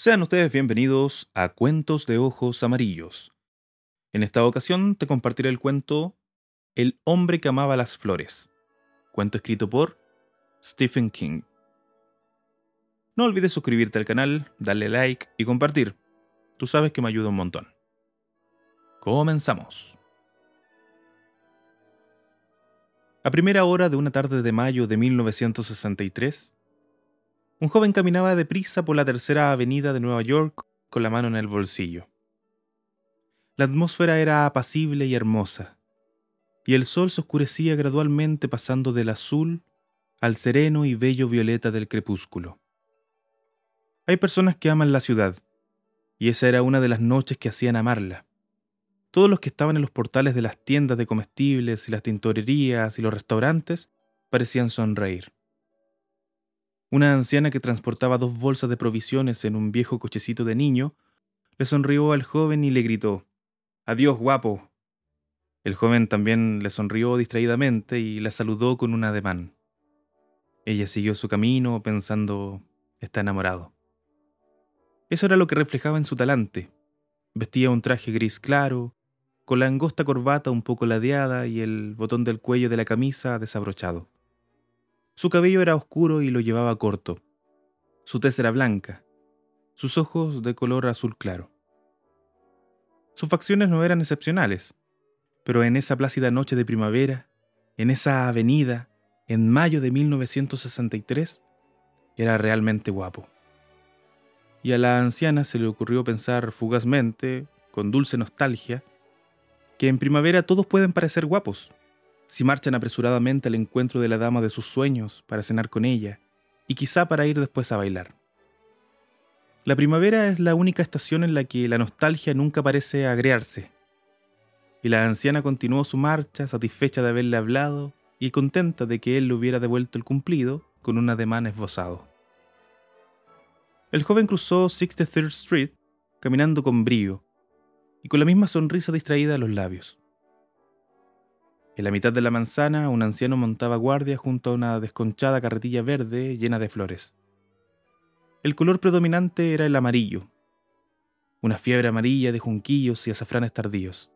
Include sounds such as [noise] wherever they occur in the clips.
Sean ustedes bienvenidos a Cuentos de Ojos Amarillos. En esta ocasión te compartiré el cuento El hombre que amaba las flores, cuento escrito por Stephen King. No olvides suscribirte al canal, darle like y compartir. Tú sabes que me ayuda un montón. Comenzamos. A primera hora de una tarde de mayo de 1963, un joven caminaba deprisa por la tercera avenida de Nueva York con la mano en el bolsillo. La atmósfera era apacible y hermosa, y el sol se oscurecía gradualmente pasando del azul al sereno y bello violeta del crepúsculo. Hay personas que aman la ciudad, y esa era una de las noches que hacían amarla. Todos los que estaban en los portales de las tiendas de comestibles y las tintorerías y los restaurantes parecían sonreír. Una anciana que transportaba dos bolsas de provisiones en un viejo cochecito de niño le sonrió al joven y le gritó Adiós, guapo. El joven también le sonrió distraídamente y la saludó con un ademán. Ella siguió su camino pensando está enamorado. Eso era lo que reflejaba en su talante. Vestía un traje gris claro, con la angosta corbata un poco ladeada y el botón del cuello de la camisa desabrochado. Su cabello era oscuro y lo llevaba corto. Su tez era blanca, sus ojos de color azul claro. Sus facciones no eran excepcionales, pero en esa plácida noche de primavera, en esa avenida, en mayo de 1963, era realmente guapo. Y a la anciana se le ocurrió pensar fugazmente, con dulce nostalgia, que en primavera todos pueden parecer guapos, si marchan apresuradamente al encuentro de la dama de sus sueños para cenar con ella y quizá para ir después a bailar. La primavera es la única estación en la que la nostalgia nunca parece agriarse. Y la anciana continuó su marcha, satisfecha de haberle hablado y contenta de que él le hubiera devuelto el cumplido con un ademán esbozado. El joven cruzó 63rd Street caminando con brío y con la misma sonrisa distraída a los labios. En la mitad de la manzana, un anciano montaba guardia junto a una desconchada carretilla verde llena de flores. El color predominante era el amarillo, una fiebre amarilla de junquillos y azafranes tardíos.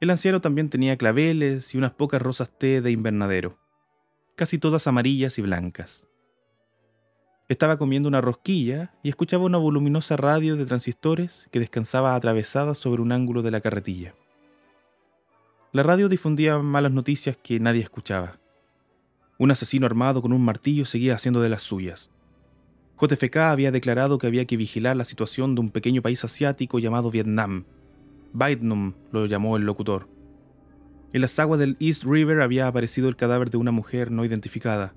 El anciano también tenía claveles y unas pocas rosas té de invernadero, casi todas amarillas y blancas. Estaba comiendo una rosquilla y escuchaba una voluminosa radio de transistores que descansaba atravesada sobre un ángulo de la carretilla. La radio difundía malas noticias que nadie escuchaba. Un asesino armado con un martillo seguía haciendo de las suyas. JFK había declarado que había que vigilar la situación de un pequeño país asiático llamado Vietnam. Vietnam lo llamó el locutor. En las aguas del East River había aparecido el cadáver de una mujer no identificada.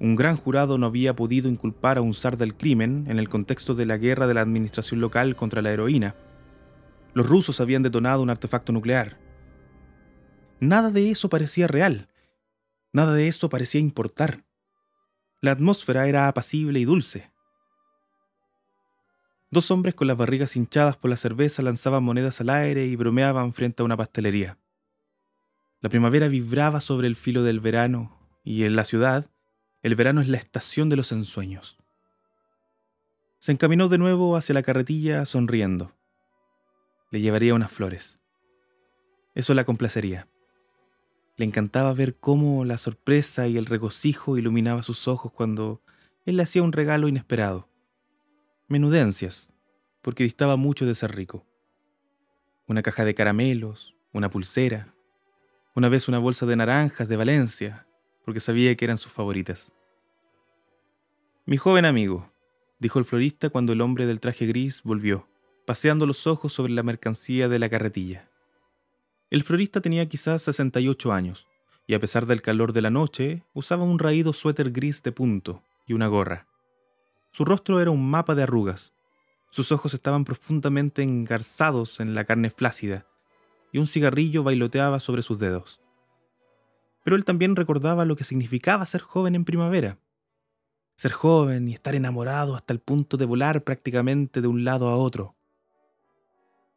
Un gran jurado no había podido inculpar a un zar del crimen en el contexto de la guerra de la administración local contra la heroína. Los rusos habían detonado un artefacto nuclear. Nada de eso parecía real. Nada de eso parecía importar. La atmósfera era apacible y dulce. Dos hombres con las barrigas hinchadas por la cerveza lanzaban monedas al aire y bromeaban frente a una pastelería. La primavera vibraba sobre el filo del verano y en la ciudad el verano es la estación de los ensueños. Se encaminó de nuevo hacia la carretilla sonriendo. Le llevaría unas flores. Eso la complacería. Le encantaba ver cómo la sorpresa y el regocijo iluminaba sus ojos cuando él le hacía un regalo inesperado. Menudencias, porque distaba mucho de ser rico. Una caja de caramelos, una pulsera, una vez una bolsa de naranjas de Valencia, porque sabía que eran sus favoritas. Mi joven amigo, dijo el florista cuando el hombre del traje gris volvió, paseando los ojos sobre la mercancía de la carretilla. El florista tenía quizás 68 años, y a pesar del calor de la noche, usaba un raído suéter gris de punto y una gorra. Su rostro era un mapa de arrugas, sus ojos estaban profundamente engarzados en la carne flácida, y un cigarrillo bailoteaba sobre sus dedos. Pero él también recordaba lo que significaba ser joven en primavera. Ser joven y estar enamorado hasta el punto de volar prácticamente de un lado a otro,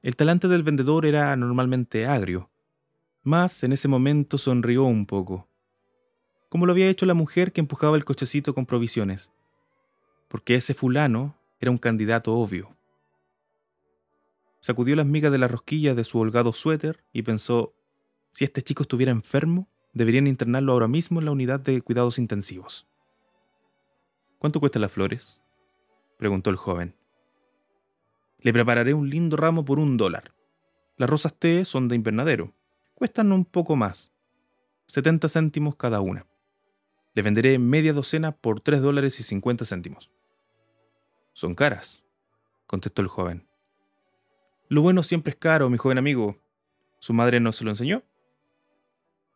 el talante del vendedor era normalmente agrio, mas en ese momento sonrió un poco, como lo había hecho la mujer que empujaba el cochecito con provisiones, porque ese fulano era un candidato obvio. Sacudió las migas de las rosquillas de su holgado suéter y pensó, si este chico estuviera enfermo, deberían internarlo ahora mismo en la unidad de cuidados intensivos. ¿Cuánto cuestan las flores? preguntó el joven. Le prepararé un lindo ramo por un dólar. Las rosas té son de invernadero. Cuestan un poco más. 70 céntimos cada una. Le venderé media docena por tres dólares y 50 céntimos. Son caras, contestó el joven. Lo bueno siempre es caro, mi joven amigo. ¿Su madre no se lo enseñó?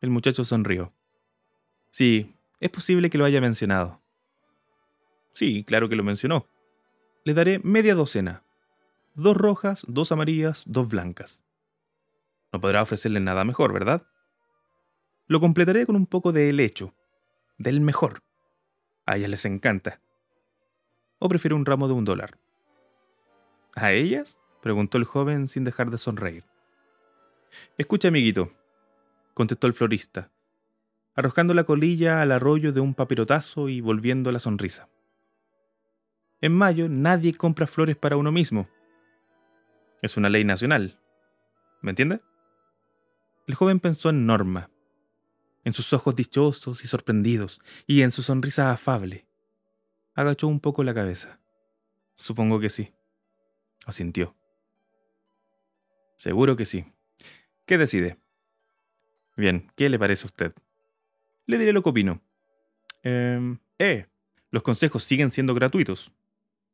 El muchacho sonrió. Sí, es posible que lo haya mencionado. Sí, claro que lo mencionó. Le daré media docena. Dos rojas, dos amarillas, dos blancas. No podrá ofrecerle nada mejor, ¿verdad? Lo completaré con un poco de helecho, del mejor. A ellas les encanta. ¿O prefiere un ramo de un dólar? ¿A ellas? preguntó el joven sin dejar de sonreír. Escucha, amiguito, contestó el florista, arrojando la colilla al arroyo de un papirotazo y volviendo la sonrisa. En mayo nadie compra flores para uno mismo. Es una ley nacional. ¿Me entiende? El joven pensó en Norma, en sus ojos dichosos y sorprendidos, y en su sonrisa afable. Agachó un poco la cabeza. Supongo que sí. Asintió. Seguro que sí. ¿Qué decide? Bien, ¿qué le parece a usted? Le diré lo que opino. Eh, eh, los consejos siguen siendo gratuitos.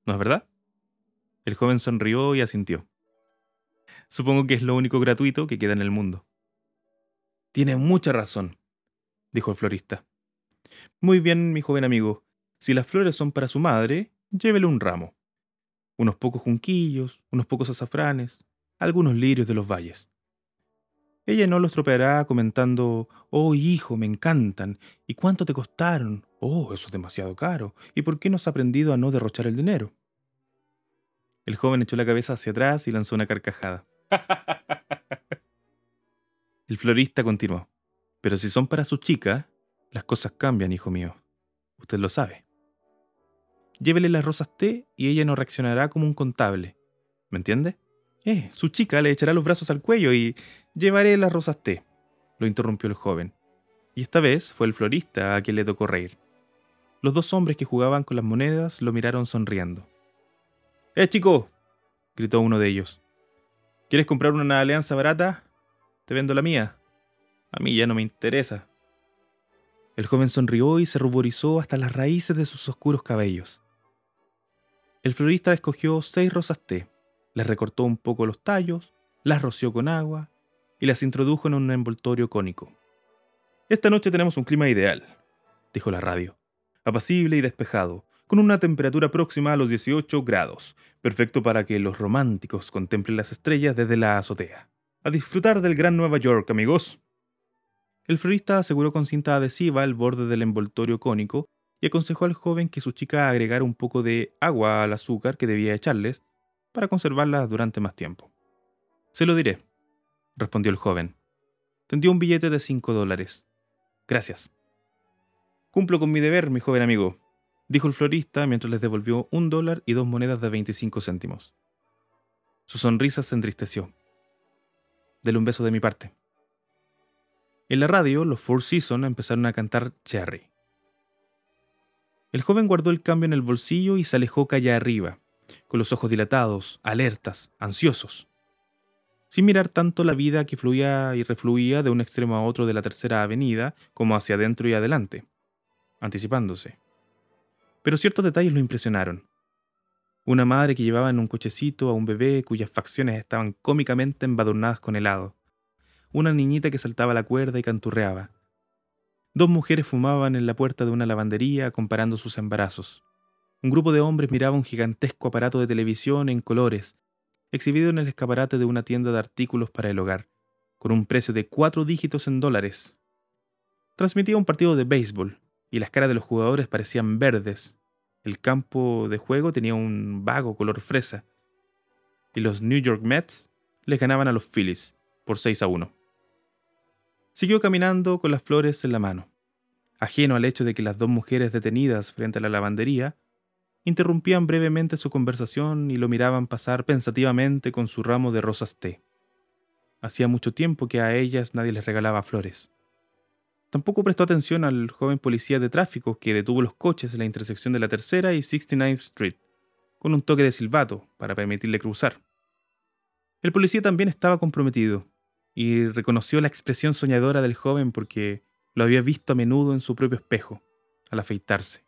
¿No es verdad? El joven sonrió y asintió. Supongo que es lo único gratuito que queda en el mundo. Tiene mucha razón, dijo el florista. Muy bien, mi joven amigo. Si las flores son para su madre, llévele un ramo. Unos pocos junquillos, unos pocos azafranes, algunos lirios de los valles. Ella no los tropeará comentando, oh hijo, me encantan, ¿y cuánto te costaron? Oh, eso es demasiado caro, ¿y por qué no has aprendido a no derrochar el dinero? El joven echó la cabeza hacia atrás y lanzó una carcajada. El florista continuó. Pero si son para su chica, las cosas cambian, hijo mío. Usted lo sabe. Llévele las rosas té y ella no reaccionará como un contable. ¿Me entiende? Eh, su chica le echará los brazos al cuello y llevaré las rosas té, lo interrumpió el joven. Y esta vez fue el florista a quien le tocó reír. Los dos hombres que jugaban con las monedas lo miraron sonriendo. ¡Eh, chico! gritó uno de ellos. ¿Quieres comprar una alianza barata? Te vendo la mía. A mí ya no me interesa. El joven sonrió y se ruborizó hasta las raíces de sus oscuros cabellos. El florista escogió seis rosas té, les recortó un poco los tallos, las roció con agua y las introdujo en un envoltorio cónico. Esta noche tenemos un clima ideal, dijo la radio, apacible y despejado, con una temperatura próxima a los 18 grados, perfecto para que los románticos contemplen las estrellas desde la azotea. A disfrutar del gran Nueva York, amigos. El florista aseguró con cinta adhesiva el borde del envoltorio cónico y aconsejó al joven que su chica agregara un poco de agua al azúcar que debía echarles para conservarlas durante más tiempo. Se lo diré, respondió el joven. Tendió un billete de cinco dólares. Gracias. Cumplo con mi deber, mi joven amigo, dijo el florista mientras les devolvió un dólar y dos monedas de 25 céntimos. Su sonrisa se entristeció. Dele un beso de mi parte. En la radio, los Four Seasons empezaron a cantar Cherry. El joven guardó el cambio en el bolsillo y se alejó calle arriba, con los ojos dilatados, alertas, ansiosos. Sin mirar tanto la vida que fluía y refluía de un extremo a otro de la tercera avenida como hacia adentro y adelante, anticipándose. Pero ciertos detalles lo impresionaron. Una madre que llevaba en un cochecito a un bebé cuyas facciones estaban cómicamente embadurnadas con helado. Una niñita que saltaba la cuerda y canturreaba. Dos mujeres fumaban en la puerta de una lavandería comparando sus embarazos. Un grupo de hombres miraba un gigantesco aparato de televisión en colores, exhibido en el escaparate de una tienda de artículos para el hogar, con un precio de cuatro dígitos en dólares. Transmitía un partido de béisbol, y las caras de los jugadores parecían verdes, el campo de juego tenía un vago color fresa. Y los New York Mets les ganaban a los Phillies por 6 a 1. Siguió caminando con las flores en la mano, ajeno al hecho de que las dos mujeres detenidas frente a la lavandería interrumpían brevemente su conversación y lo miraban pasar pensativamente con su ramo de rosas té. Hacía mucho tiempo que a ellas nadie les regalaba flores. Tampoco prestó atención al joven policía de tráfico que detuvo los coches en la intersección de la Tercera y 69th Street, con un toque de silbato para permitirle cruzar. El policía también estaba comprometido y reconoció la expresión soñadora del joven porque lo había visto a menudo en su propio espejo, al afeitarse.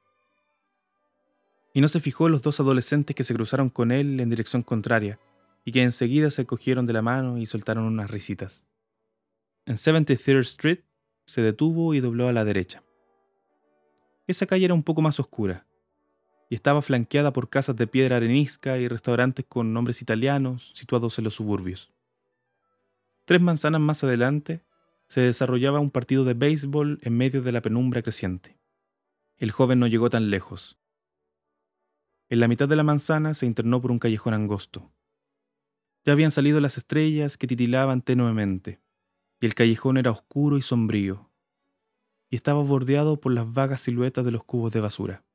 Y no se fijó en los dos adolescentes que se cruzaron con él en dirección contraria y que enseguida se cogieron de la mano y soltaron unas risitas. En 73rd Street se detuvo y dobló a la derecha. Esa calle era un poco más oscura y estaba flanqueada por casas de piedra arenisca y restaurantes con nombres italianos situados en los suburbios. Tres manzanas más adelante se desarrollaba un partido de béisbol en medio de la penumbra creciente. El joven no llegó tan lejos. En la mitad de la manzana se internó por un callejón angosto. Ya habían salido las estrellas que titilaban tenuemente, y el callejón era oscuro y sombrío, y estaba bordeado por las vagas siluetas de los cubos de basura.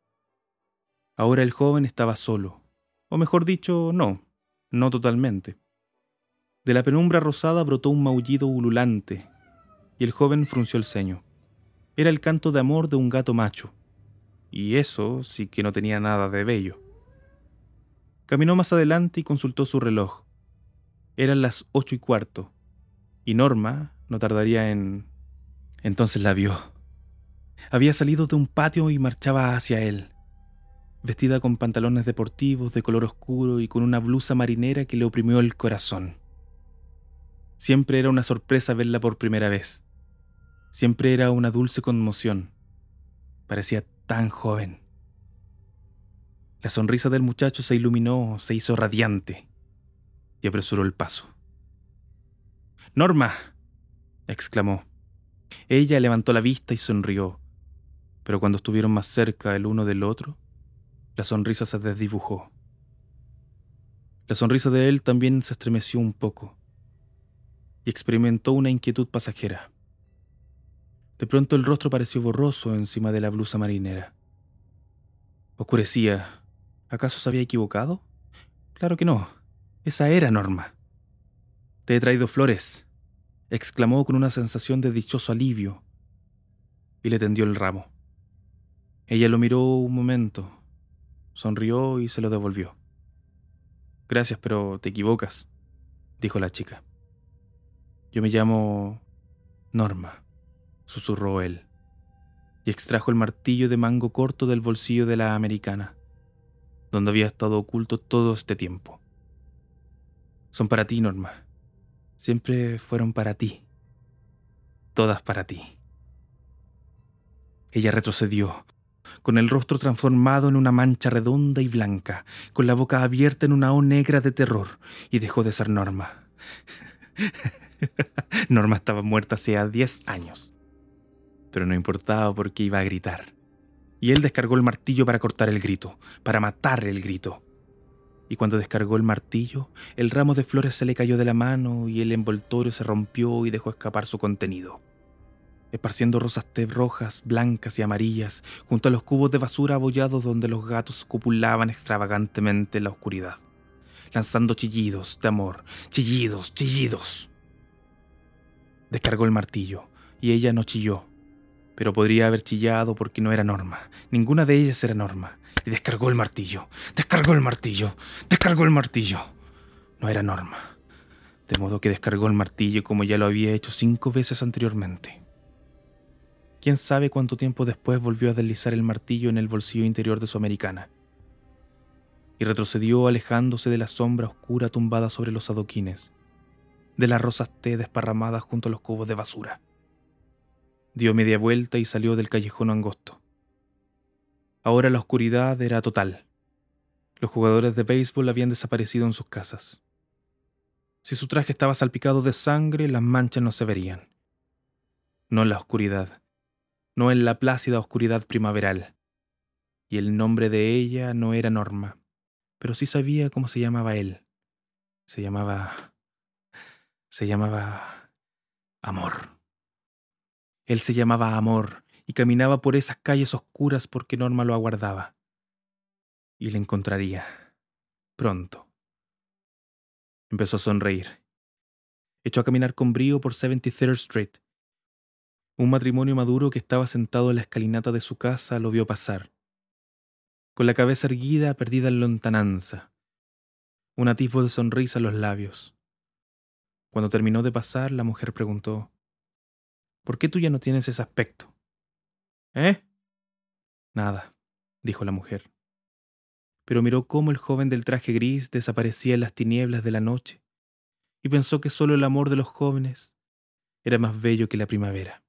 Ahora el joven estaba solo, o mejor dicho, no, no totalmente. De la penumbra rosada brotó un maullido ululante, y el joven frunció el ceño. Era el canto de amor de un gato macho, y eso sí que no tenía nada de bello. Caminó más adelante y consultó su reloj. Eran las ocho y cuarto, y Norma no tardaría en... Entonces la vio. Había salido de un patio y marchaba hacia él, vestida con pantalones deportivos de color oscuro y con una blusa marinera que le oprimió el corazón. Siempre era una sorpresa verla por primera vez. Siempre era una dulce conmoción. Parecía tan joven. La sonrisa del muchacho se iluminó, se hizo radiante y apresuró el paso. Norma, exclamó. Ella levantó la vista y sonrió, pero cuando estuvieron más cerca el uno del otro, la sonrisa se desdibujó. La sonrisa de él también se estremeció un poco y experimentó una inquietud pasajera. De pronto el rostro pareció borroso encima de la blusa marinera. Oscurecía. ¿Acaso se había equivocado? Claro que no. Esa era Norma. Te he traído flores, exclamó con una sensación de dichoso alivio, y le tendió el ramo. Ella lo miró un momento, sonrió y se lo devolvió. Gracias, pero te equivocas, dijo la chica. Yo me llamo Norma, susurró él, y extrajo el martillo de mango corto del bolsillo de la americana, donde había estado oculto todo este tiempo. Son para ti, Norma. Siempre fueron para ti. Todas para ti. Ella retrocedió, con el rostro transformado en una mancha redonda y blanca, con la boca abierta en una O negra de terror, y dejó de ser Norma. [laughs] Norma estaba muerta hacía diez años. Pero no importaba porque iba a gritar. Y él descargó el martillo para cortar el grito, para matar el grito y cuando descargó el martillo, el ramo de flores se le cayó de la mano y el envoltorio se rompió y dejó escapar su contenido. Esparciendo rosas té rojas, blancas y amarillas junto a los cubos de basura abollados donde los gatos copulaban extravagantemente en la oscuridad, lanzando chillidos de amor, chillidos, chillidos. Descargó el martillo y ella no chilló, pero podría haber chillado porque no era Norma. Ninguna de ellas era Norma y descargó el martillo, descargó el martillo, descargó el martillo. No era Norma. De modo que descargó el martillo como ya lo había hecho cinco veces anteriormente. Quién sabe cuánto tiempo después volvió a deslizar el martillo en el bolsillo interior de su americana. Y retrocedió alejándose de la sombra oscura tumbada sobre los adoquines, de las rosas té desparramadas junto a los cubos de basura. Dio media vuelta y salió del callejón angosto. Ahora la oscuridad era total. Los jugadores de béisbol habían desaparecido en sus casas. Si su traje estaba salpicado de sangre, las manchas no se verían. No en la oscuridad, no en la plácida oscuridad primaveral. Y el nombre de ella no era Norma, pero sí sabía cómo se llamaba él. Se llamaba... se llamaba... Amor. Él se llamaba Amor y caminaba por esas calles oscuras porque Norma lo aguardaba. y le encontraría. Pronto. Empezó a sonreír. Echó a caminar con brío por 73rd Street. Un matrimonio maduro que estaba sentado en la escalinata de su casa lo vio pasar. Con la cabeza erguida, perdida en lontananza. Un atisbo de sonrisa en los labios. Cuando terminó de pasar, la mujer preguntó, ¿Por qué tú ya no tienes ese aspecto? ¿Eh? Nada, dijo la mujer. Pero miró cómo el joven del traje gris desaparecía en las tinieblas de la noche y pensó que solo el amor de los jóvenes era más bello que la primavera.